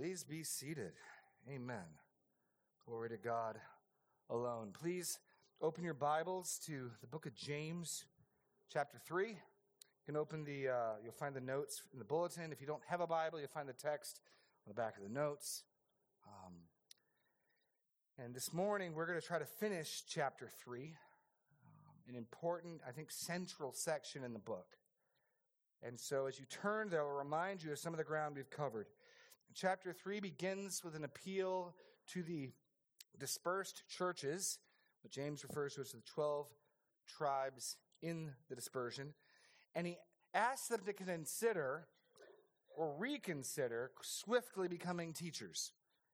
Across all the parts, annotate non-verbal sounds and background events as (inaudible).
Please be seated. Amen. Glory to God alone. Please open your Bibles to the book of James, chapter 3. You can open the, uh, you'll find the notes in the bulletin. If you don't have a Bible, you'll find the text on the back of the notes. Um, and this morning, we're going to try to finish chapter 3, um, an important, I think, central section in the book. And so as you turn, there, I'll remind you of some of the ground we've covered. Chapter 3 begins with an appeal to the dispersed churches, what James refers to as the 12 tribes in the dispersion. And he asks them to consider or reconsider swiftly becoming teachers.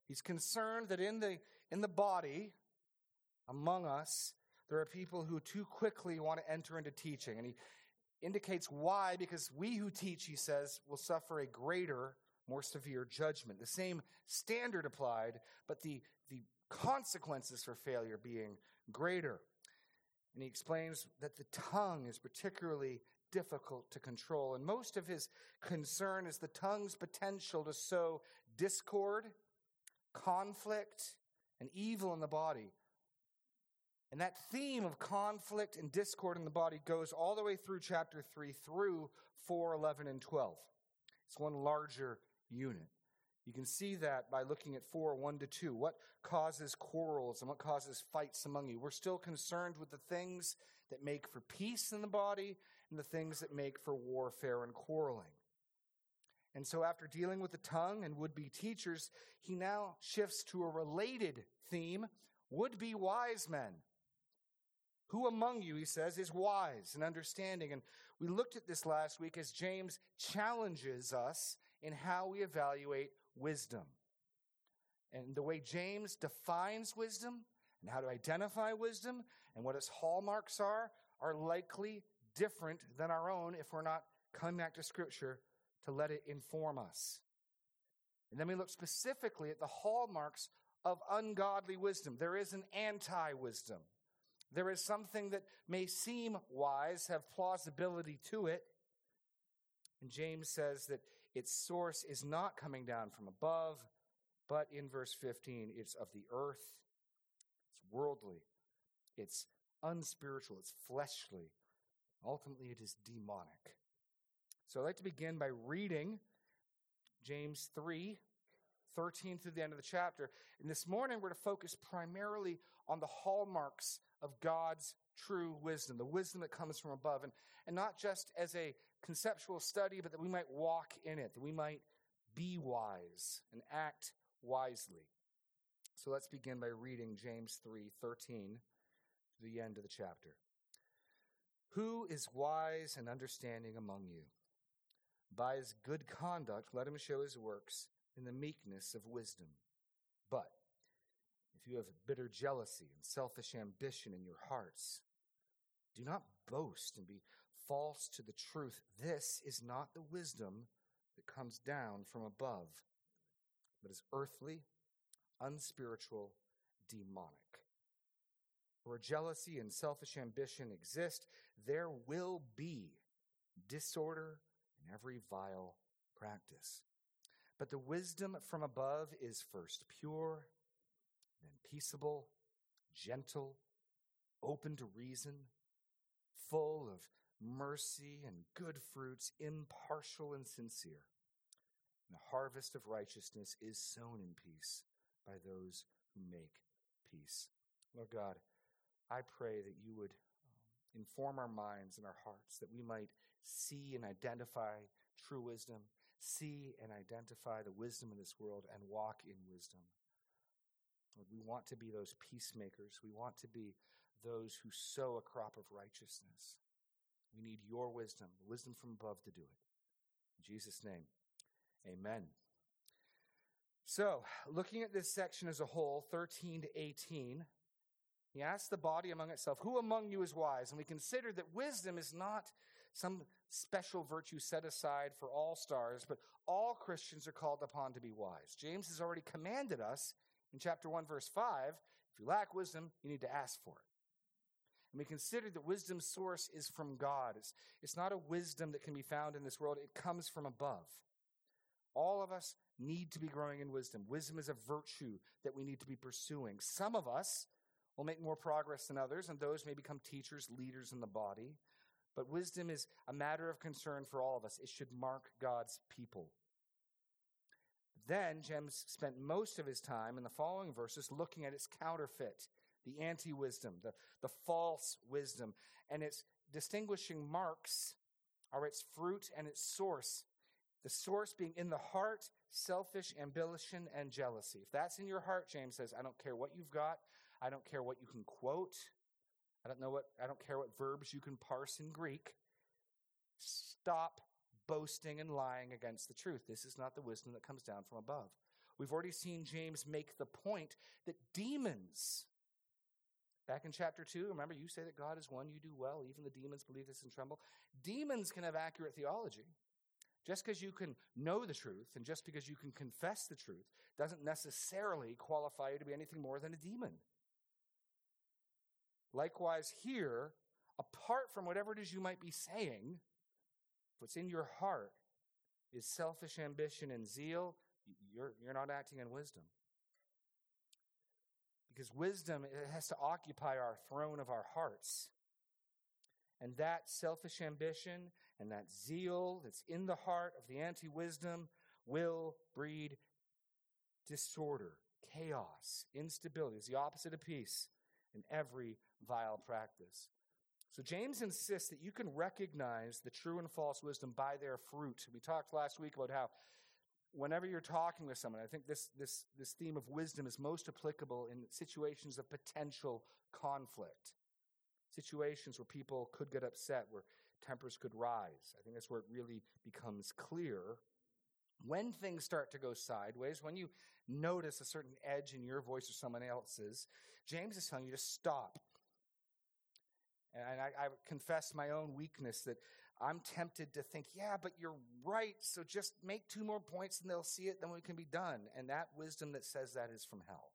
He's concerned that in the, in the body, among us, there are people who too quickly want to enter into teaching. And he indicates why, because we who teach, he says, will suffer a greater, more severe judgment. The same standard applied, but the, the consequences for failure being greater. And he explains that the tongue is particularly difficult to control. And most of his concern is the tongue's potential to sow discord, conflict, and evil in the body. And that theme of conflict and discord in the body goes all the way through chapter 3 through 4, 11, and 12. It's one larger unit. You can see that by looking at 4, 1 to 2. What causes quarrels and what causes fights among you? We're still concerned with the things that make for peace in the body and the things that make for warfare and quarreling. And so, after dealing with the tongue and would be teachers, he now shifts to a related theme would be wise men. Who among you, he says, is wise and understanding? And we looked at this last week as James challenges us in how we evaluate wisdom. And the way James defines wisdom and how to identify wisdom and what its hallmarks are are likely different than our own if we're not coming back to Scripture to let it inform us. And then we look specifically at the hallmarks of ungodly wisdom. There is an anti wisdom. There is something that may seem wise, have plausibility to it. And James says that its source is not coming down from above, but in verse 15, it's of the earth, it's worldly, it's unspiritual, it's fleshly. Ultimately, it is demonic. So I'd like to begin by reading James 3 13 through the end of the chapter. And this morning, we're to focus primarily on the hallmarks of God's true wisdom, the wisdom that comes from above, and, and not just as a conceptual study, but that we might walk in it, that we might be wise and act wisely. So let's begin by reading James 3 13 to the end of the chapter. Who is wise and understanding among you? By his good conduct, let him show his works in the meekness of wisdom. But if you have bitter jealousy and selfish ambition in your hearts, do not boast and be false to the truth. This is not the wisdom that comes down from above, but is earthly, unspiritual, demonic. Where jealousy and selfish ambition exist, there will be disorder and every vile practice. But the wisdom from above is first pure, then peaceable, gentle, open to reason, full of mercy and good fruits, impartial and sincere. And the harvest of righteousness is sown in peace by those who make peace. Lord God, I pray that you would um, inform our minds and our hearts, that we might see and identify true wisdom, see and identify the wisdom of this world, and walk in wisdom. Lord, we want to be those peacemakers. We want to be those who sow a crop of righteousness. We need your wisdom, wisdom from above to do it. In Jesus' name, amen. So, looking at this section as a whole, 13 to 18, he asks the body among itself, Who among you is wise? And we consider that wisdom is not some special virtue set aside for all stars, but all Christians are called upon to be wise. James has already commanded us in chapter 1, verse 5 if you lack wisdom, you need to ask for it. And we consider that wisdom's source is from God. It's, it's not a wisdom that can be found in this world, it comes from above. All of us need to be growing in wisdom. Wisdom is a virtue that we need to be pursuing. Some of us will make more progress than others, and those may become teachers, leaders in the body. But wisdom is a matter of concern for all of us. It should mark God's people. Then James spent most of his time in the following verses looking at its counterfeit, the anti wisdom, the, the false wisdom, and its distinguishing marks are its fruit and its source. The source being in the heart, selfish ambition and jealousy. If that's in your heart, James says, I don't care what you've got, I don't care what you can quote, I don't know what I don't care what verbs you can parse in Greek. Stop boasting and lying against the truth. This is not the wisdom that comes down from above. We've already seen James make the point that demons Back in chapter 2, remember, you say that God is one, you do well. Even the demons believe this and tremble. Demons can have accurate theology. Just because you can know the truth and just because you can confess the truth doesn't necessarily qualify you to be anything more than a demon. Likewise, here, apart from whatever it is you might be saying, what's in your heart is selfish ambition and zeal, you're, you're not acting in wisdom. Because wisdom it has to occupy our throne of our hearts. And that selfish ambition and that zeal that's in the heart of the anti wisdom will breed disorder, chaos, instability. It's the opposite of peace in every vile practice. So James insists that you can recognize the true and false wisdom by their fruit. We talked last week about how whenever you're talking with someone, I think this, this, this theme of wisdom is most applicable in situations of potential conflict. Situations where people could get upset, where tempers could rise. I think that's where it really becomes clear. When things start to go sideways, when you notice a certain edge in your voice or someone else's, James is telling you to stop. And I, I confess my own weakness that I'm tempted to think, yeah, but you're right. So just make two more points and they'll see it, then we can be done. And that wisdom that says that is from hell.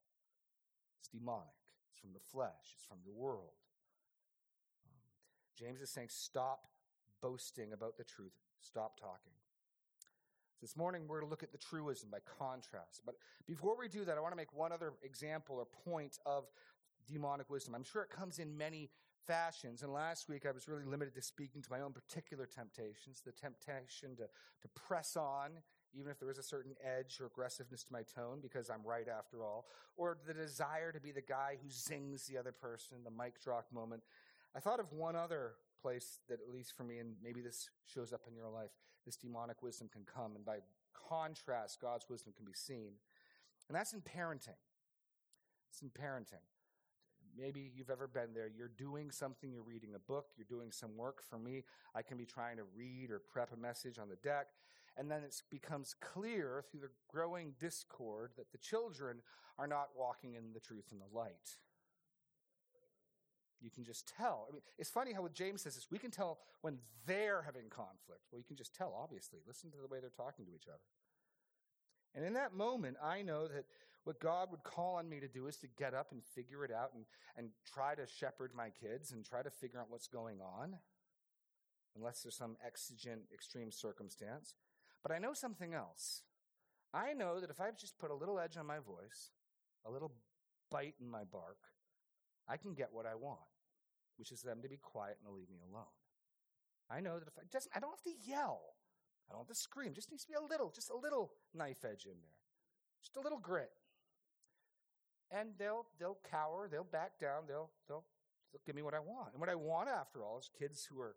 It's demonic. It's from the flesh. It's from the world. Um, James is saying, stop boasting about the truth. Stop talking. This morning, we're going to look at the truism by contrast. But before we do that, I want to make one other example or point of demonic wisdom. I'm sure it comes in many fashions. And last week, I was really limited to speaking to my own particular temptations the temptation to, to press on, even if there is a certain edge or aggressiveness to my tone, because I'm right after all, or the desire to be the guy who zings the other person, the mic drop moment. I thought of one other place that, at least for me, and maybe this shows up in your life, this demonic wisdom can come. And by contrast, God's wisdom can be seen. And that's in parenting. It's in parenting. Maybe you've ever been there. You're doing something, you're reading a book, you're doing some work. For me, I can be trying to read or prep a message on the deck. And then it becomes clear through the growing discord that the children are not walking in the truth and the light. You can just tell. I mean, it's funny how James says this. We can tell when they're having conflict. Well, you can just tell, obviously. Listen to the way they're talking to each other. And in that moment, I know that what God would call on me to do is to get up and figure it out and, and try to shepherd my kids and try to figure out what's going on, unless there's some exigent, extreme circumstance. But I know something else. I know that if I just put a little edge on my voice, a little bite in my bark, I can get what I want, which is them to be quiet and to leave me alone. I know that if I just, I don't have to yell. I don't have to scream. Just needs to be a little, just a little knife edge in there. Just a little grit and they'll they'll cower, they'll back down, they'll they'll they'll give me what I want. And what I want, after all, is kids who are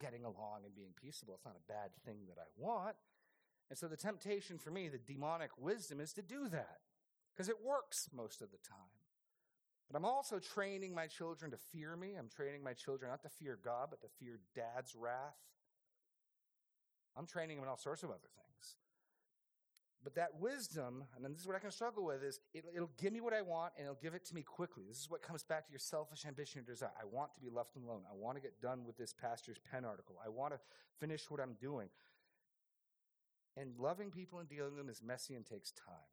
getting along and being peaceable. It's not a bad thing that I want. And so the temptation for me, the demonic wisdom, is to do that because it works most of the time. But I'm also training my children to fear me. I'm training my children not to fear God, but to fear dad's wrath. I'm training them in all sorts of other things. But that wisdom, and this is what I can struggle with, is it, will give me what I want and it'll give it to me quickly. This is what comes back to your selfish ambition and desire. I want to be left alone. I want to get done with this pastor's pen article. I want to finish what I'm doing. And loving people and dealing with them is messy and takes time.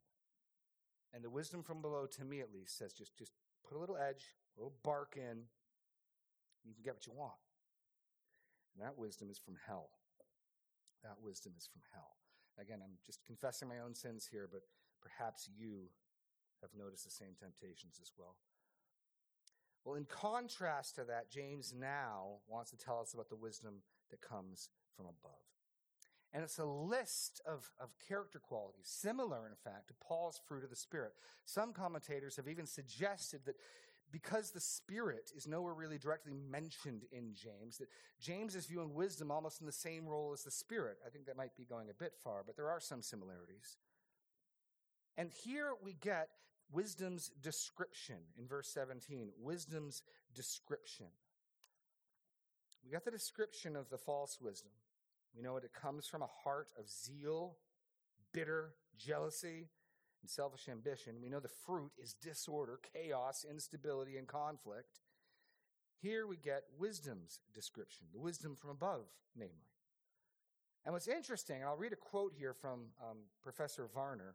And the wisdom from below, to me at least, says just, just put a little edge, a little bark in, you can get what you want. And that wisdom is from hell. That wisdom is from hell. Again, I'm just confessing my own sins here, but perhaps you have noticed the same temptations as well. Well, in contrast to that, James now wants to tell us about the wisdom that comes from above. And it's a list of, of character qualities, similar, in fact, to Paul's fruit of the Spirit. Some commentators have even suggested that because the Spirit is nowhere really directly mentioned in James, that James is viewing wisdom almost in the same role as the Spirit. I think that might be going a bit far, but there are some similarities. And here we get wisdom's description in verse 17. Wisdom's description. We got the description of the false wisdom. We know it, it comes from a heart of zeal, bitter jealousy, and selfish ambition. We know the fruit is disorder, chaos, instability, and conflict. Here we get wisdom's description, the wisdom from above, namely. And what's interesting, and I'll read a quote here from um, Professor Varner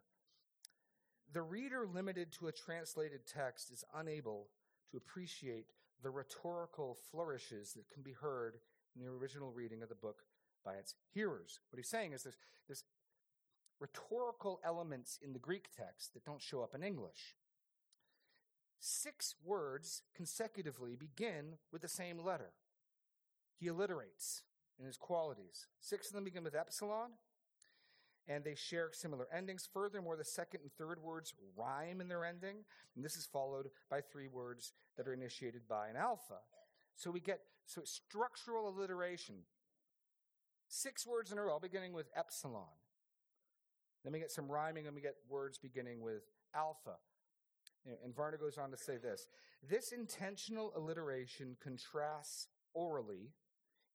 the reader limited to a translated text is unable to appreciate the rhetorical flourishes that can be heard in the original reading of the book by its hearers. What he's saying is there's, there's rhetorical elements in the Greek text that don't show up in English. Six words consecutively begin with the same letter. He alliterates in his qualities. Six of them begin with epsilon, and they share similar endings. Furthermore, the second and third words rhyme in their ending, and this is followed by three words that are initiated by an alpha. So we get so structural alliteration. Six words in a row, beginning with epsilon. Then we get some rhyming, and we get words beginning with alpha. And Varner goes on to say this This intentional alliteration contrasts orally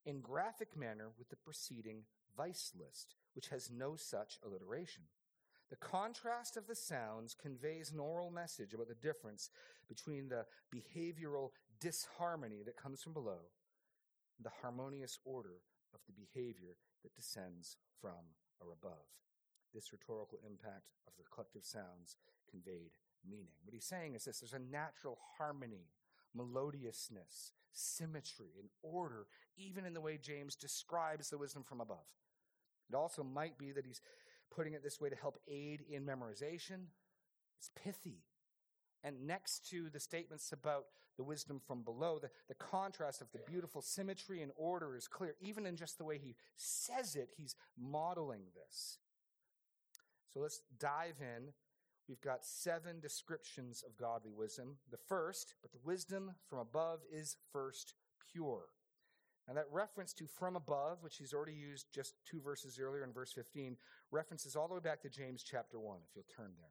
in graphic manner with the preceding vice list, which has no such alliteration. The contrast of the sounds conveys an oral message about the difference between the behavioral disharmony that comes from below and the harmonious order of the behavior that descends from or above. This rhetorical impact of the collective sounds conveyed meaning. What he's saying is this there's a natural harmony, melodiousness, symmetry, and order, even in the way James describes the wisdom from above. It also might be that he's putting it this way to help aid in memorization. It's pithy. And next to the statements about the wisdom from below, the, the contrast of the beautiful symmetry and order is clear. Even in just the way he says it, he's modeling this. So let's dive in. We've got seven descriptions of godly wisdom. The first, but the wisdom from above is first pure. And that reference to from above, which he's already used just two verses earlier in verse 15, references all the way back to James chapter 1, if you'll turn there.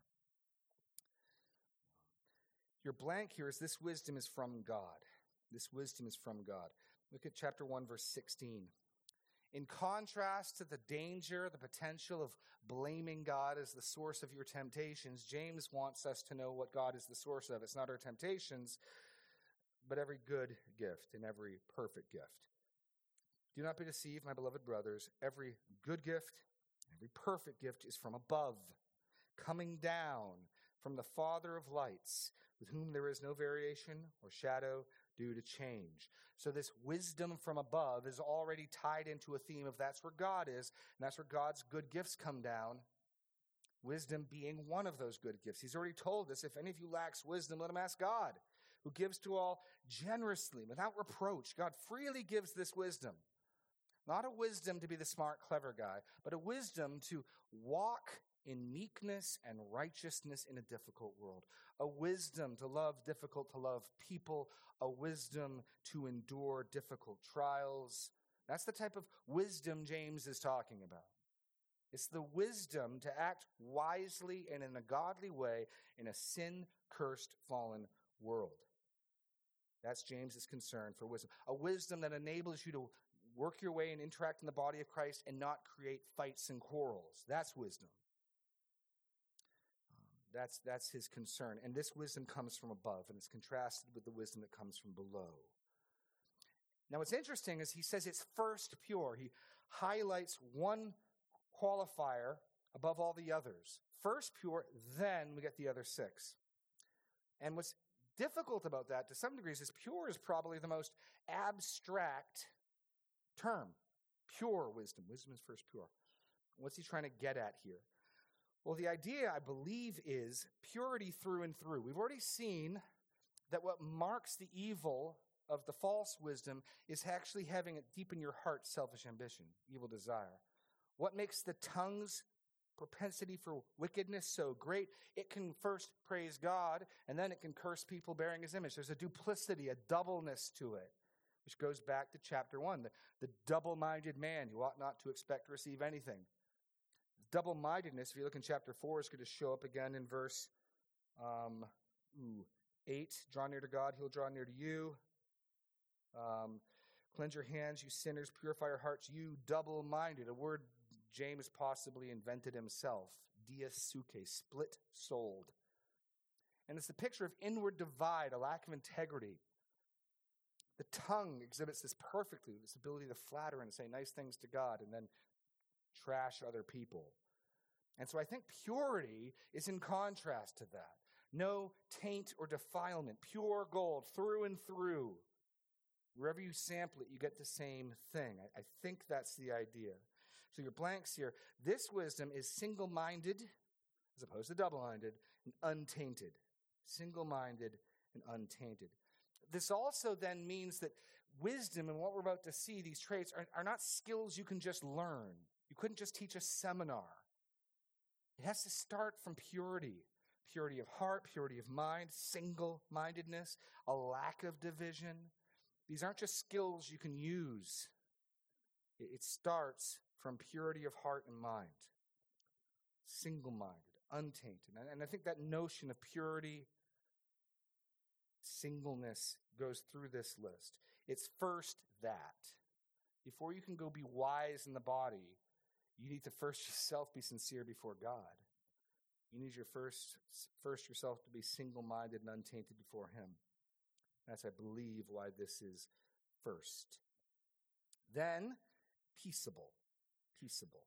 Your blank here is this wisdom is from God. This wisdom is from God. Look at chapter 1, verse 16. In contrast to the danger, the potential of blaming God as the source of your temptations, James wants us to know what God is the source of. It's not our temptations, but every good gift and every perfect gift. Do not be deceived, my beloved brothers. Every good gift, every perfect gift is from above, coming down from the Father of lights, with whom there is no variation or shadow due to change. So, this wisdom from above is already tied into a theme of that's where God is, and that's where God's good gifts come down. Wisdom being one of those good gifts. He's already told us if any of you lacks wisdom, let him ask God, who gives to all generously, without reproach. God freely gives this wisdom. Not a wisdom to be the smart, clever guy, but a wisdom to walk in meekness and righteousness in a difficult world. A wisdom to love difficult to love people. A wisdom to endure difficult trials. That's the type of wisdom James is talking about. It's the wisdom to act wisely and in a godly way in a sin cursed, fallen world. That's James's concern for wisdom. A wisdom that enables you to work your way and interact in the body of Christ and not create fights and quarrels. That's wisdom. That's, that's his concern. And this wisdom comes from above, and it's contrasted with the wisdom that comes from below. Now, what's interesting is he says it's first pure. He highlights one qualifier above all the others. First pure, then we get the other six. And what's difficult about that to some degrees is pure is probably the most abstract term. Pure wisdom. Wisdom is first pure. What's he trying to get at here? Well, the idea, I believe, is purity through and through. We've already seen that what marks the evil of the false wisdom is actually having it deep in your heart selfish ambition, evil desire. What makes the tongue's propensity for wickedness so great? It can first praise God and then it can curse people bearing his image. There's a duplicity, a doubleness to it, which goes back to chapter one the, the double minded man who ought not to expect to receive anything. Double mindedness, if you look in chapter 4, is going to show up again in verse um, ooh, 8. Draw near to God, he'll draw near to you. Um, cleanse your hands, you sinners. Purify your hearts, you double minded. A word James possibly invented himself. dipsuchos, split souled. And it's the picture of inward divide, a lack of integrity. The tongue exhibits this perfectly, this ability to flatter and say nice things to God and then trash other people. And so I think purity is in contrast to that. No taint or defilement, pure gold through and through. Wherever you sample it, you get the same thing. I, I think that's the idea. So your blanks here. This wisdom is single minded, as opposed to double minded, and untainted. Single minded and untainted. This also then means that wisdom and what we're about to see, these traits, are, are not skills you can just learn. You couldn't just teach a seminar. It has to start from purity purity of heart, purity of mind, single mindedness, a lack of division. These aren't just skills you can use, it starts from purity of heart and mind, single minded, untainted. And I think that notion of purity, singleness goes through this list. It's first that. Before you can go be wise in the body, you need to first yourself be sincere before God. You need your first, first yourself to be single minded and untainted before Him. That's, I believe, why this is first. Then, peaceable. Peaceable.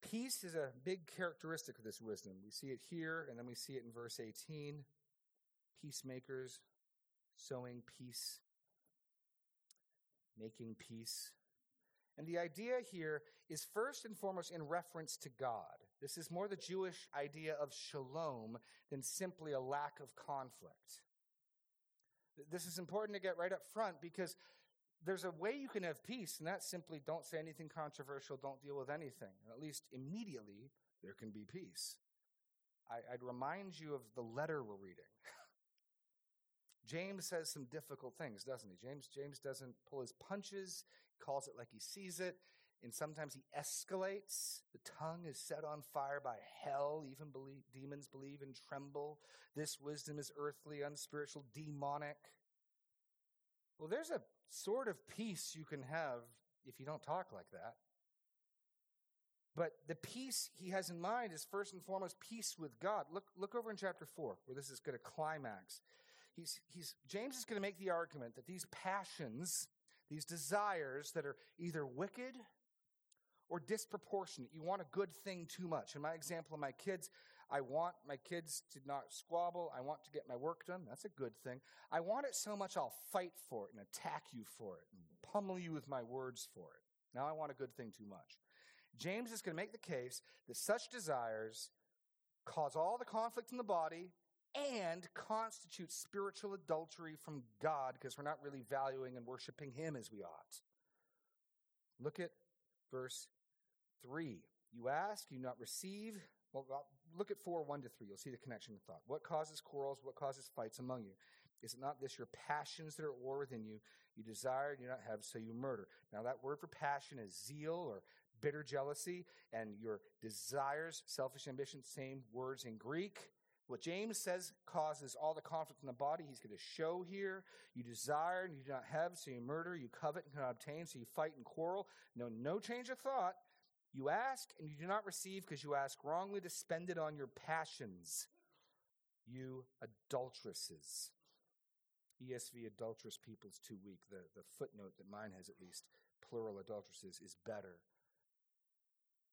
Peace is a big characteristic of this wisdom. We see it here, and then we see it in verse 18. Peacemakers, sowing peace, making peace. And the idea here is first and foremost in reference to God. This is more the Jewish idea of shalom than simply a lack of conflict. This is important to get right up front because there's a way you can have peace, and that's simply don't say anything controversial, don't deal with anything. And at least immediately, there can be peace. I, would remind you of the letter we're reading. (laughs) James says some difficult things, doesn't he? James, James doesn't pull his punches, calls it like he sees it, and sometimes he escalates. The tongue is set on fire by hell. Even believe, demons believe and tremble. This wisdom is earthly, unspiritual, demonic. Well, there's a sort of peace you can have if you don't talk like that. But the peace he has in mind is first and foremost peace with God. Look, look over in chapter 4, where this is going to climax. He's, he's, James is going to make the argument that these passions, these desires that are either wicked or disproportionate, you want a good thing too much. In my example of my kids, I want my kids to not squabble. I want to get my work done. That's a good thing. I want it so much I'll fight for it and attack you for it and pummel you with my words for it. Now I want a good thing too much. James is going to make the case that such desires cause all the conflict in the body and constitute spiritual adultery from God because we're not really valuing and worshiping Him as we ought. Look at verse 3. You ask, you not receive. Well, look at 4 1 to 3. You'll see the connection of thought. What causes quarrels? What causes fights among you? Is it not this your passions that are at war within you? You desire, you do not have, so you murder. Now, that word for passion is zeal or bitter jealousy, and your desires, selfish ambition, same words in Greek. What James says causes all the conflict in the body, he's going to show here. You desire and you do not have, so you murder. You covet and cannot obtain, so you fight and quarrel. No, no change of thought. You ask and you do not receive because you ask wrongly to spend it on your passions. You adulteresses. ESV adulterous people is too weak. The, the footnote that mine has, at least, plural adulteresses, is better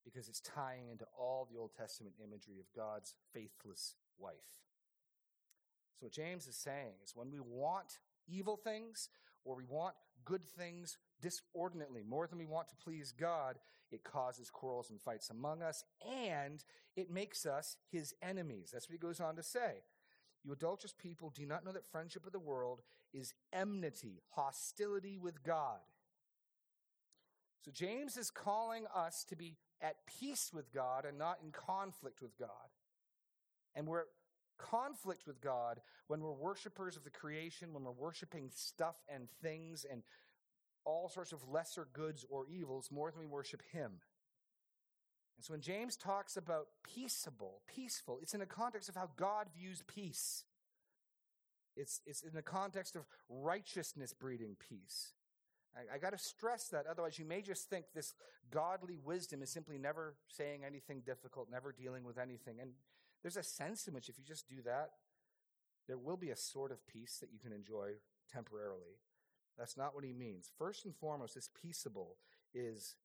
because it's tying into all the Old Testament imagery of God's faithless wife. So, what James is saying is when we want evil things or we want good things disordinately, more than we want to please God, it causes quarrels and fights among us, and it makes us his enemies. That's what he goes on to say. You adulterous people, do not know that friendship with the world is enmity, hostility with God? So James is calling us to be at peace with God and not in conflict with God. And we're at conflict with God when we're worshipers of the creation, when we're worshiping stuff and things and all sorts of lesser goods or evils more than we worship Him. And so when James talks about peaceable, peaceful, it's in the context of how God views peace. It's, it's in the context of righteousness breeding peace. I, I got to stress that, otherwise, you may just think this godly wisdom is simply never saying anything difficult, never dealing with anything. And there's a sense in which, if you just do that, there will be a sort of peace that you can enjoy temporarily. That's not what he means. First and foremost, this peaceable is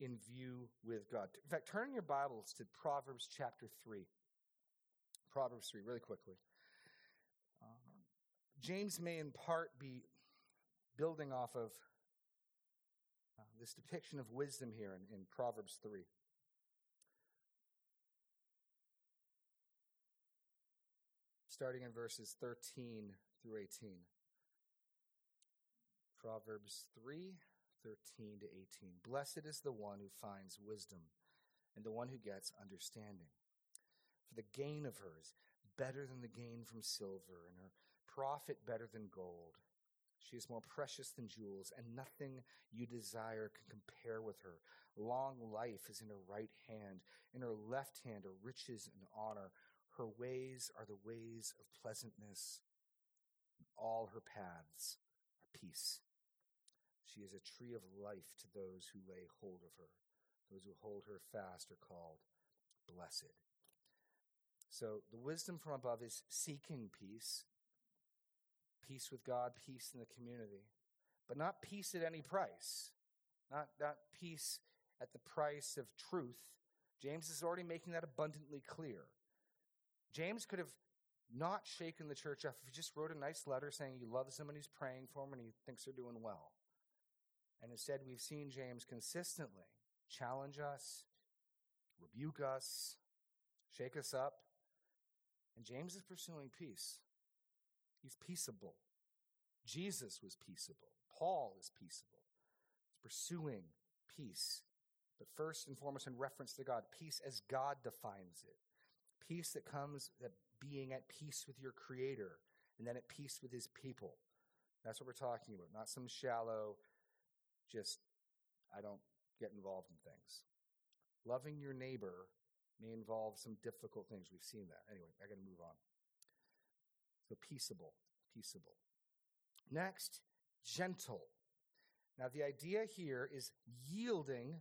in view with God. In fact, turn your Bibles to Proverbs chapter 3. Proverbs 3, really quickly. Um, James may in part be building off of uh, this depiction of wisdom here in, in Proverbs 3. Starting in verses 13 through 18. Proverbs 3 13 to 18. Blessed is the one who finds wisdom and the one who gets understanding. For the gain of her is better than the gain from silver, and her profit better than gold. She is more precious than jewels, and nothing you desire can compare with her. Long life is in her right hand, in her left hand are riches and honor. Her ways are the ways of pleasantness, and all her paths are peace. She is a tree of life to those who lay hold of her. Those who hold her fast are called blessed. So the wisdom from above is seeking peace, peace with God, peace in the community, but not peace at any price, not, not peace at the price of truth. James is already making that abundantly clear. James could have not shaken the church up if he just wrote a nice letter saying he loves them and he's praying for them and he thinks they're doing well. And instead, we've seen James consistently challenge us, rebuke us, shake us up. And James is pursuing peace. He's peaceable. Jesus was peaceable. Paul is peaceable. He's pursuing peace. But first and foremost, in reference to God, peace as God defines it. Peace that comes being at peace with your Creator and then at peace with His people. That's what we're talking about, not some shallow just, I don't get involved in things. Loving your neighbor may involve some difficult things. We've seen that. Anyway, I got to move on. So, peaceable, peaceable. Next, gentle. Now, the idea here is yielding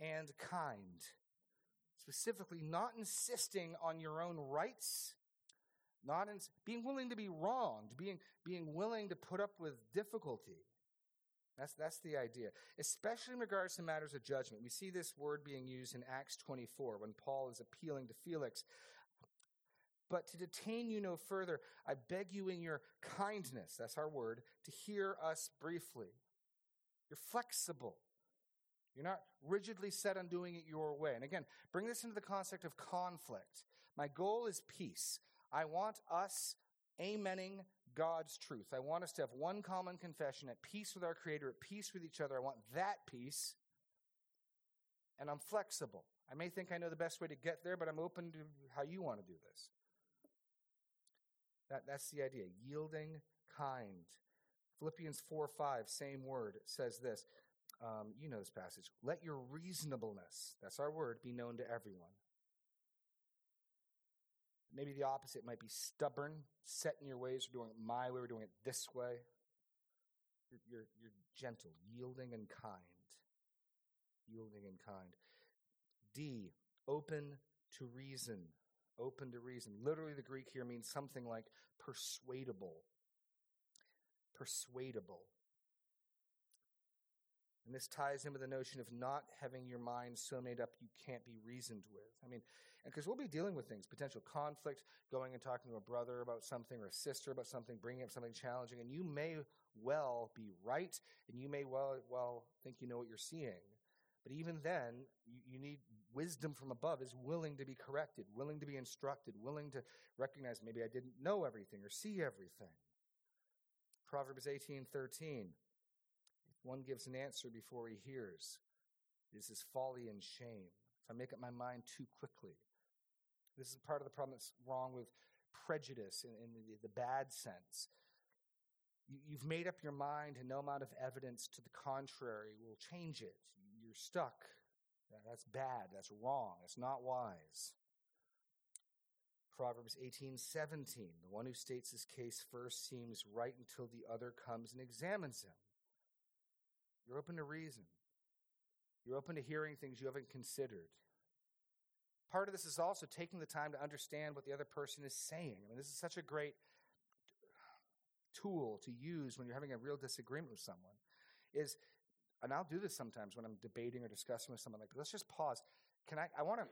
and kind. Specifically, not insisting on your own rights, not in, being willing to be wronged, being, being willing to put up with difficulty. That's, that's the idea, especially in regards to matters of judgment. We see this word being used in Acts 24 when Paul is appealing to Felix. But to detain you no further, I beg you in your kindness, that's our word, to hear us briefly. You're flexible. You're not rigidly set on doing it your way. And again, bring this into the concept of conflict. My goal is peace. I want us amening God's truth. I want us to have one common confession at peace with our Creator, at peace with each other. I want that peace. And I'm flexible. I may think I know the best way to get there, but I'm open to how you want to do this. That, that's the idea. Yielding, kind. Philippians 4 5, same word, says this. Um, you know this passage. Let your reasonableness, that's our word, be known to everyone. Maybe the opposite might be stubborn, set in your ways, we're doing it my way, we're doing it this way. You're, you're, you're gentle, yielding and kind. Yielding and kind. D, open to reason. Open to reason. Literally, the Greek here means something like persuadable. Persuadable. And this ties in with the notion of not having your mind so made up you can't be reasoned with. I mean, because we'll be dealing with things, potential conflict, going and talking to a brother about something or a sister about something, bringing up something challenging, and you may well be right, and you may well, well think you know what you're seeing. But even then, you, you need wisdom from above is willing to be corrected, willing to be instructed, willing to recognize maybe I didn't know everything or see everything. Proverbs 18 13. One gives an answer before he hears, This is folly and shame. If I make up my mind too quickly, this is part of the problem that's wrong with prejudice in, in the, the, bad sense. You, you've made up your mind, and no amount of evidence to the contrary will change it. You're stuck. That's bad. That's wrong. That's not wise. Proverbs 18:17, the one who states his case first seems right until the other comes and examines him. You're open to reason. You're open to hearing things you haven't considered. Part of this is also taking the time to understand what the other person is saying. I mean, this is such a great tool to use when you're having a real disagreement with someone. Is and I'll do this sometimes when I'm debating or discussing with someone like, let's just pause. Can I I want to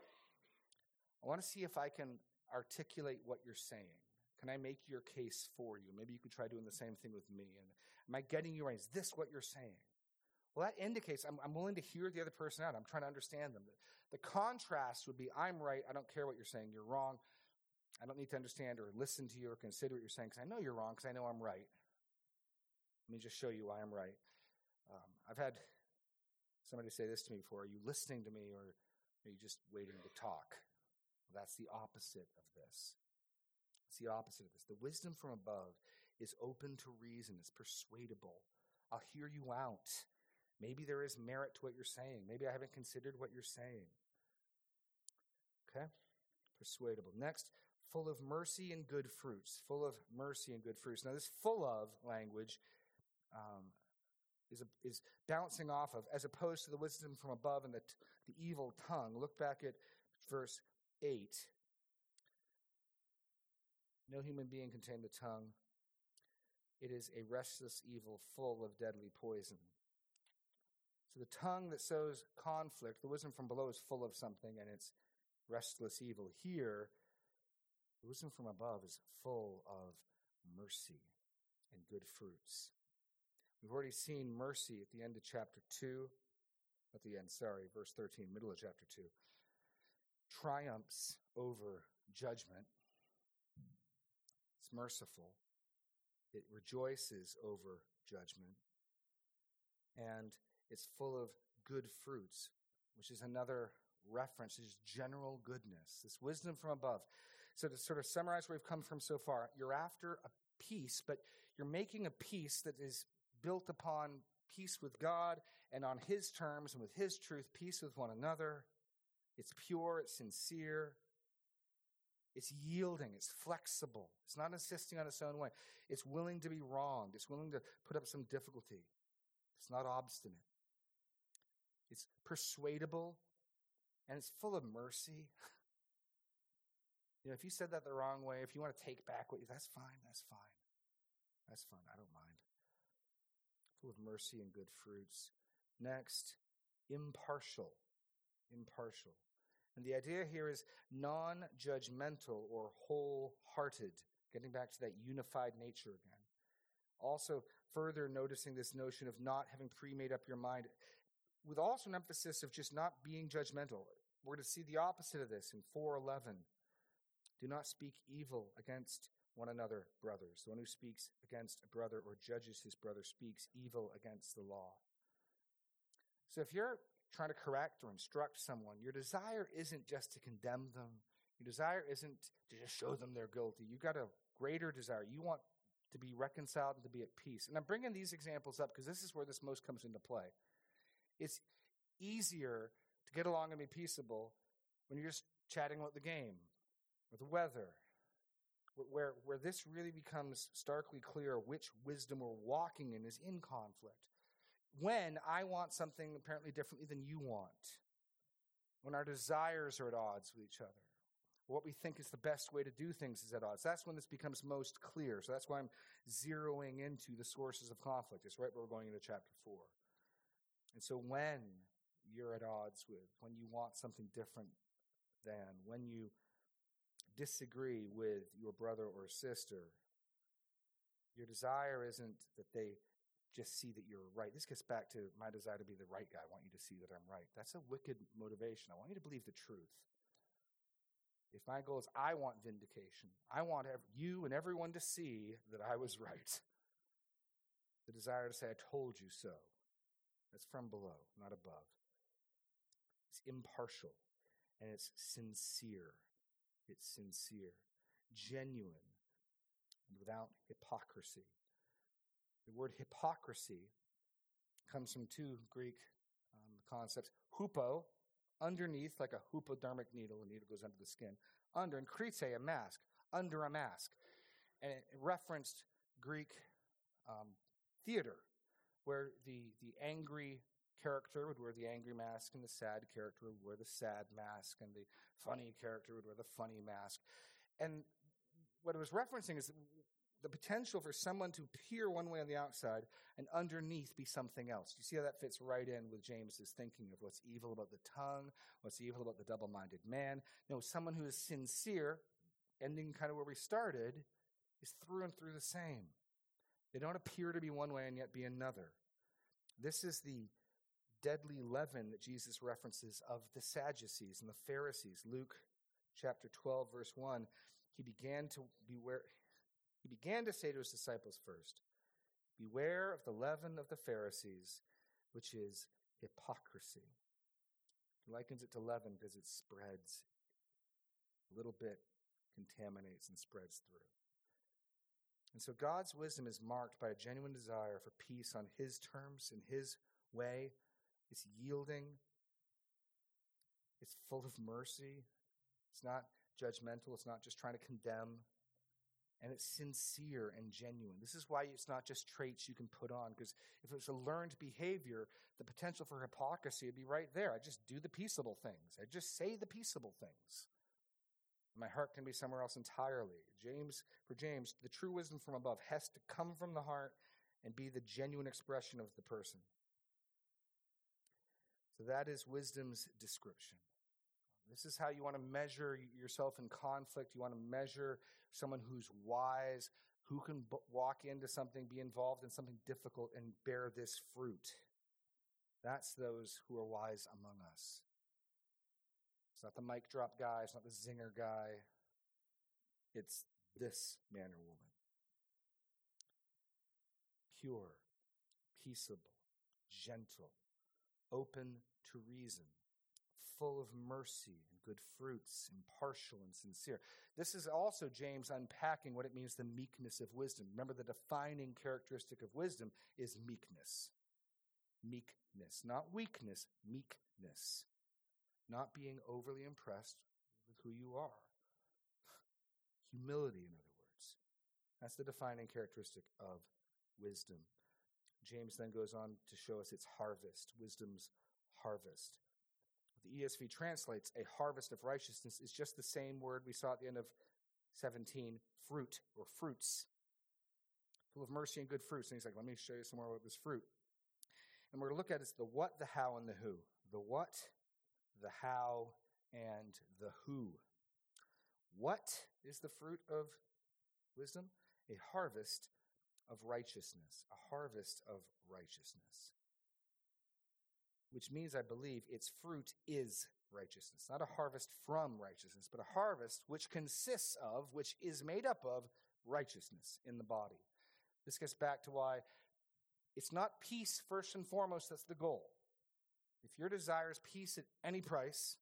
I want to see if I can articulate what you're saying. Can I make your case for you? Maybe you could try doing the same thing with me. And am I getting you right? Is this what you're saying? Well, that indicates I'm, I'm willing to hear the other person out. I'm trying to understand them. The, the contrast would be I'm right. I don't care what you're saying. You're wrong. I don't need to understand or listen to you or consider what you're saying because I know you're wrong because I know I'm right. Let me just show you why I'm right. Um, I've had somebody say this to me before Are you listening to me or are you just waiting to talk? Well, that's the opposite of this. It's the opposite of this. The wisdom from above is open to reason, it's persuadable. I'll hear you out. Maybe there is merit to what you're saying. Maybe I haven't considered what you're saying. Okay? Persuadable. Next, full of mercy and good fruits. Full of mercy and good fruits. Now, this full of language um, is, a, is bouncing off of, as opposed to the wisdom from above and the, t- the evil tongue. Look back at verse 8. No human being can tame the tongue. It is a restless evil full of deadly poison. The tongue that sows conflict, the wisdom from below is full of something and it's restless evil. Here, the wisdom from above is full of mercy and good fruits. We've already seen mercy at the end of chapter 2, at the end, sorry, verse 13, middle of chapter 2 triumphs over judgment. It's merciful. It rejoices over judgment. And it's full of good fruits, which is another reference to general goodness, this wisdom from above. So, to sort of summarize where we've come from so far, you're after a peace, but you're making a peace that is built upon peace with God and on His terms and with His truth, peace with one another. It's pure, it's sincere, it's yielding, it's flexible. It's not insisting on its own way. It's willing to be wronged, it's willing to put up some difficulty. It's not obstinate. It's persuadable and it's full of mercy. you know, if you said that the wrong way, if you want to take back what you, that's fine, that's fine. That's fine, I don't mind. Full of mercy and good fruits. Next, impartial. Impartial. And the idea here is non judgmental or wholehearted, getting back to that unified nature again. Also, further noticing this notion of not having pre made up your mind, with also an emphasis of just not being judgmental. We're going to see the opposite of this in 411. Do not speak evil against one another, brothers. The one who speaks against a brother or judges his brother speaks evil against the law. So if you're trying to correct or instruct someone, your desire isn't just to condemn them. Your desire isn't to just show them they're guilty. You've got a greater desire. You want to be reconciled and to be at peace. And I'm bringing these examples up because this is where this most comes into play. It's easier to get along and be peaceable when you're just chatting about the game or the weather, where, where this really becomes starkly clear which wisdom we're walking in is in conflict when I want something apparently differently than you want, when our desires are at odds with each other, what we think is the best way to do things is at odds. That's when this becomes most clear. So that's why I'm zeroing into the sources of conflict. It's right where we're going into chapter 4. And so when you're at odds with, when you want something different than, when you disagree with your brother or sister, your desire isn't that they just see that you're right. This gets back to my desire to be the right guy. I want you to see that I'm right. That's a wicked motivation. I want you to believe the truth. If my goal is I want vindication, I want you and everyone to see that I was (laughs) right. The desire to say, I told you so. That's from below, not above. It's impartial and it's sincere. It's sincere, genuine, and without hypocrisy. The word hypocrisy comes from two Greek um, concepts hupo, underneath, like a hypodermic needle, a needle goes under the skin, under, and krite, a mask, under a mask. And it referenced Greek um, theater, where the, the angry character would wear the angry mask, and the sad character would wear the sad mask, and the funny character would wear the funny mask. And what it was referencing is the potential for someone to appear one way on the outside and underneath be something else. You see how that fits right in with James's thinking of what's evil about the tongue, what's evil about the double minded man. No, someone who is sincere, ending kind of where we started, is through and through the same. They don't appear to be one way and yet be another. This is the deadly leaven that Jesus references of the Sadducees and the Pharisees. Luke chapter 12, verse 1. He began to beware, he began to say to his disciples first, Beware of the leaven of the Pharisees, which is hypocrisy. He likens it to leaven because it spreads. A little bit contaminates and spreads through. And so God's wisdom is marked by a genuine desire for peace on His terms, in His way. It's yielding, it's full of mercy, it's not judgmental, it's not just trying to condemn, and it's sincere and genuine. This is why it's not just traits you can put on, because if it was a learned behavior, the potential for hypocrisy would be right there. I just do the peaceable things, I just say the peaceable things. My heart can be somewhere else entirely. James, for James, the true wisdom from above has to come from the heart and be the genuine expression of the person. So that is wisdom's description. This is how you want to measure yourself in conflict. You want to measure someone who's wise, who can b- walk into something, be involved in something difficult, and bear this fruit. That's those who are wise among us. It's not the mic drop guy, it's not the zinger guy. It's this man or woman. Pure, peaceable, gentle, open to reason, full of mercy and good fruits, impartial and sincere. This is also James unpacking what it means the meekness of wisdom. Remember, the defining characteristic of wisdom is meekness. Meekness, not weakness, meekness. Not being overly impressed with who you are. Humility, in other words. That's the defining characteristic of wisdom. James then goes on to show us its harvest, wisdom's harvest. The ESV translates a harvest of righteousness is just the same word we saw at the end of 17, fruit or fruits. Full of mercy and good fruits. And he's like, let me show you some more about this fruit. And we're going to look at is the what, the how, and the who. The what, the how, and the who. What is the fruit of wisdom? A harvest of righteousness, a harvest of righteousness. Which means, I believe, its fruit is righteousness. Not a harvest from righteousness, but a harvest which consists of, which is made up of righteousness in the body. This gets back to why it's not peace first and foremost that's the goal. If your desire is peace at any price,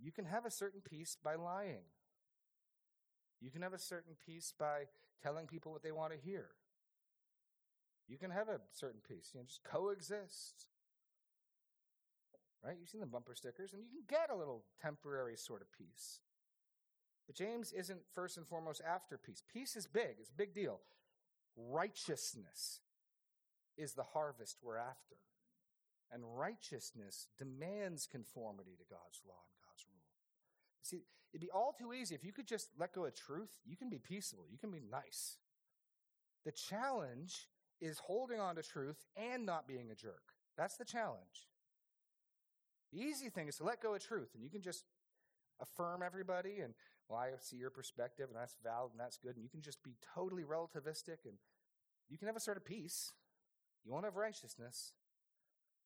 you can have a certain peace by lying. You can have a certain peace by telling people what they want to hear. You can have a certain peace, you know, just coexist. Right? You've seen the bumper stickers, and you can get a little temporary sort of peace. But James isn't first and foremost after peace. Peace is big, it's a big deal. Righteousness is the harvest we're after. And righteousness demands conformity to God's law and God's rule. See, it'd be all too easy if you could just let go of truth, you can be peaceable, you can be nice. The challenge is holding on to truth and not being a jerk. That's the challenge. The easy thing is to let go of truth, and you can just affirm everybody and, well, I see your perspective and that's valid and that's good. And you can just be totally relativistic and you can have a sort of peace. You won't have righteousness.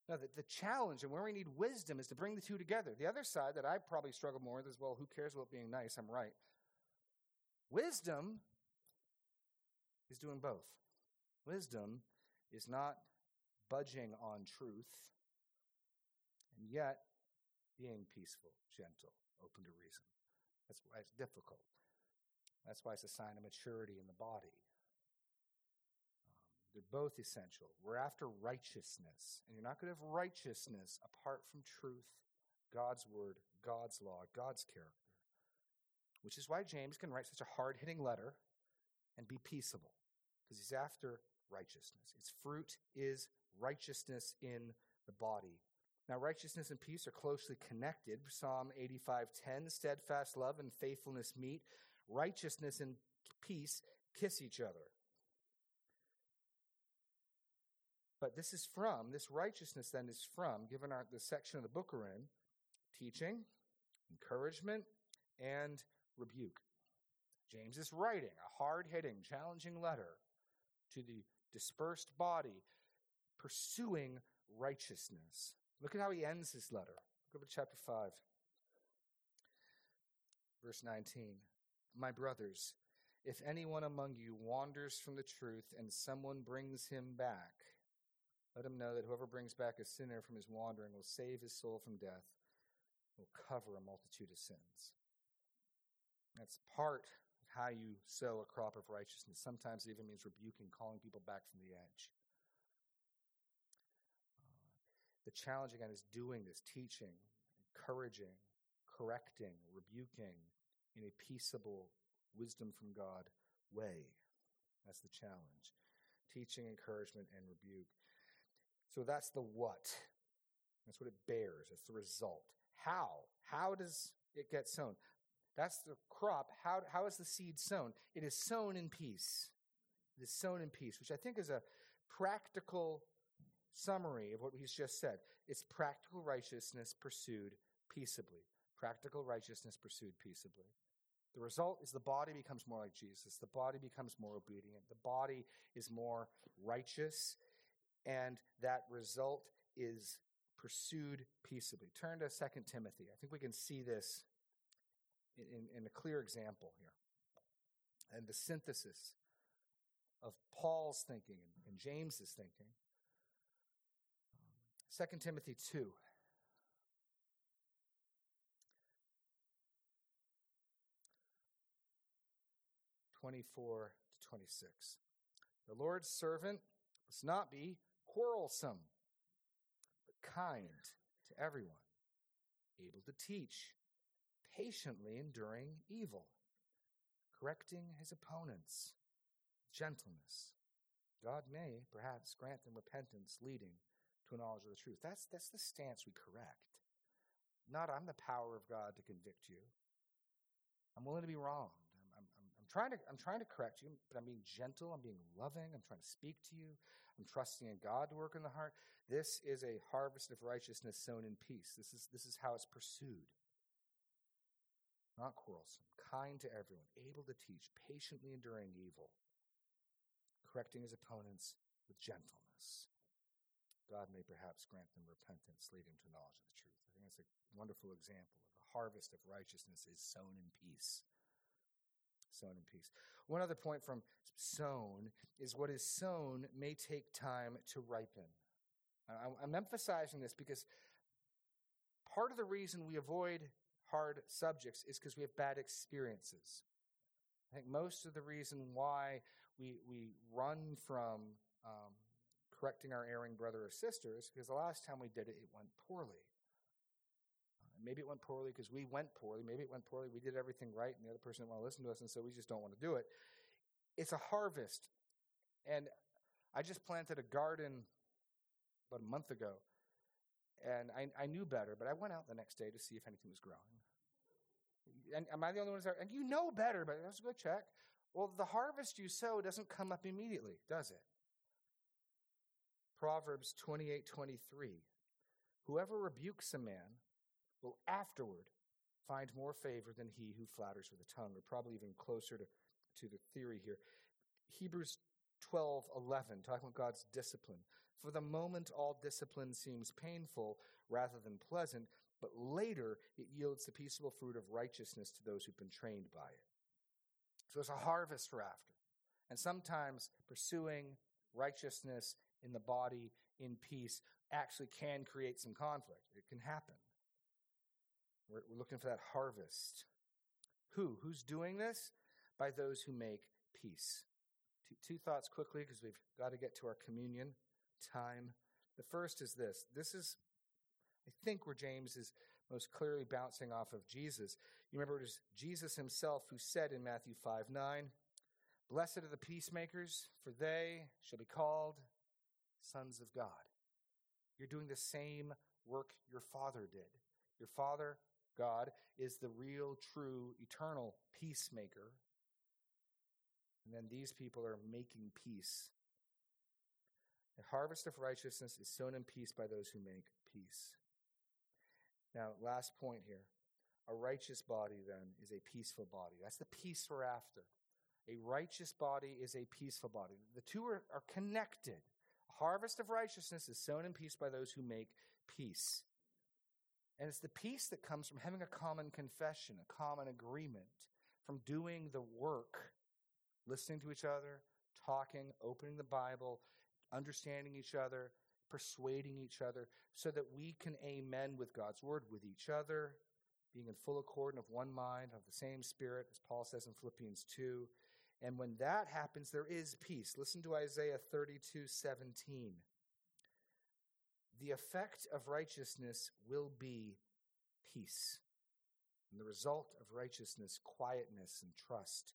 No, the, the challenge and where we need wisdom is to bring the two together. The other side that I probably struggle more with is, well, who cares about being nice? I'm right. Wisdom is doing both. Wisdom is not budging on truth and yet being peaceful, gentle, open to reason. That's why it's difficult. That's why it's a sign of maturity in the body. They're both essential. We're after righteousness, and you're not going to have righteousness apart from truth, God's word, God's law, God's character. Which is why James can write such a hard hitting letter and be peaceable, because he's after righteousness. Its fruit is righteousness in the body. Now, righteousness and peace are closely connected. Psalm 85:10, steadfast love and faithfulness meet. Righteousness and peace kiss each other. But this is from, this righteousness then is from, given our, the section of the book we're in, teaching, encouragement, and rebuke. James is writing a hard hitting, challenging letter to the dispersed body, pursuing righteousness. Look at how he ends this letter. Go to chapter 5, verse 19. My brothers, if anyone among you wanders from the truth and someone brings him back, let him know that whoever brings back a sinner from his wandering will save his soul from death, will cover a multitude of sins. That's part of how you sow a crop of righteousness. Sometimes it even means rebuking, calling people back from the edge. Uh, the challenge again is doing this, teaching, encouraging, correcting, rebuking in a peaceable, wisdom from God way. That's the challenge. Teaching, encouragement, and rebuke. So that's the what. That's what it bears. It's the result. How? How does it get sown? That's the crop. How, how is the seed sown? It is sown in peace. It is sown in peace, which I think is a practical summary of what he's just said. It's practical righteousness pursued peaceably. Practical righteousness pursued peaceably. The result is the body becomes more like Jesus. The body becomes more obedient. The body is more righteous. And that result is pursued peaceably. Turn to 2 Timothy. I think we can see this in, in a clear example here. And the synthesis of Paul's thinking and James's thinking 2 Timothy 2. Twenty-four to twenty-six. The Lord's servant must not be quarrelsome, but kind to everyone, able to teach, patiently enduring evil, correcting his opponents, gentleness. God may perhaps grant them repentance, leading to a knowledge of the truth. That's, that's the stance we correct. Not, I'm the power of God to convict you. I'm willing to be wronged. I'm, I'm, I'm, trying to, I'm trying to correct you, but I'm being gentle. I'm being loving. I'm trying to speak to you. I'm trusting in God to work in the heart. This is a harvest of righteousness sown in peace. This is, this is how it's pursued. Not quarrelsome, kind to everyone, able to teach, patiently enduring evil, correcting his opponents with gentleness. God may perhaps grant them repentance leading to knowledge of the truth. I think that's a wonderful example of the harvest of righteousness is sown in peace. Sown in peace. One other point from sown is what is sown may take time to ripen. I'm emphasizing this because part of the reason we avoid hard subjects is because we have bad experiences. I think most of the reason why we, we run from um, correcting our erring brother or sisters is because the last time we did it, it went poorly. Maybe it went poorly because we went poorly. Maybe it went poorly. We did everything right, and the other person didn't want to listen to us, and so we just don't want to do it. It's a harvest. And I just planted a garden about a month ago, and I, I knew better, but I went out the next day to see if anything was growing. And am I the only one there? And you know better, but let's go check. Well, the harvest you sow doesn't come up immediately, does it? Proverbs 28 23. Whoever rebukes a man will afterward find more favor than he who flatters with the tongue. We're probably even closer to, to the theory here. Hebrews 12, 11, talking about God's discipline. For the moment, all discipline seems painful rather than pleasant, but later it yields the peaceable fruit of righteousness to those who've been trained by it. So it's a harvest we're after. And sometimes pursuing righteousness in the body in peace actually can create some conflict. It can happen. We're, we're looking for that harvest. Who? Who's doing this? By those who make peace. Two, two thoughts quickly because we've got to get to our communion time. The first is this this is, I think, where James is most clearly bouncing off of Jesus. You remember it was Jesus himself who said in Matthew 5 9, Blessed are the peacemakers, for they shall be called sons of God. You're doing the same work your father did. Your father, God, is the real, true, eternal peacemaker. And then these people are making peace. The harvest of righteousness is sown in peace by those who make peace. Now, last point here. A righteous body, then, is a peaceful body. That's the peace we're after. A righteous body is a peaceful body. The two are, are connected. A harvest of righteousness is sown in peace by those who make peace. And it's the peace that comes from having a common confession, a common agreement, from doing the work, listening to each other, talking, opening the Bible, understanding each other, persuading each other, so that we can amen with God's word with each other, being in full accord and of one mind, of the same spirit, as Paul says in Philippians 2. And when that happens, there is peace. Listen to Isaiah 32 17. The effect of righteousness will be peace. And the result of righteousness, quietness and trust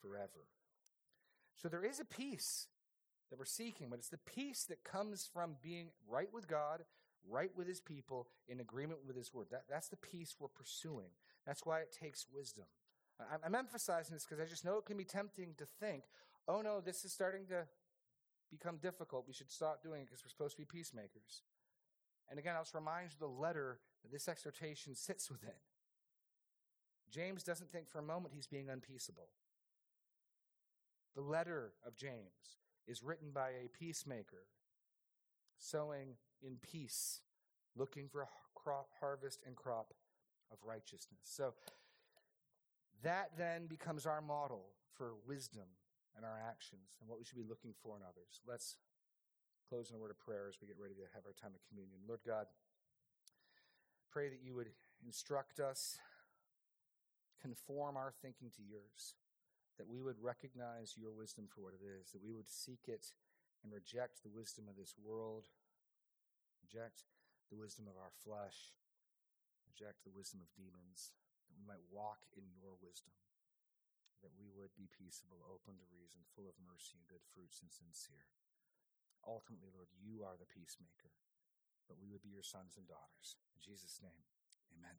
forever. So there is a peace that we're seeking, but it's the peace that comes from being right with God, right with his people, in agreement with his word. That, that's the peace we're pursuing. That's why it takes wisdom. I'm, I'm emphasizing this because I just know it can be tempting to think, oh no, this is starting to become difficult. We should stop doing it because we're supposed to be peacemakers. And again, I'll just remind you the letter that this exhortation sits within. James doesn't think for a moment he's being unpeaceable. The letter of James is written by a peacemaker, sowing in peace, looking for crop, harvest and crop of righteousness. So that then becomes our model for wisdom and our actions and what we should be looking for in others. Let's close in a word of prayer as we get ready to have our time of communion. Lord God, pray that you would instruct us, conform our thinking to yours that we would recognize your wisdom for what it is, that we would seek it and reject the wisdom of this world, reject the wisdom of our flesh, reject the wisdom of demons, that we might walk in your wisdom, that we would be peaceable, open to reason, full of mercy and good fruits, and sincere. Ultimately, Lord, you are the peacemaker, but we would be your sons and daughters. In Jesus' name, amen.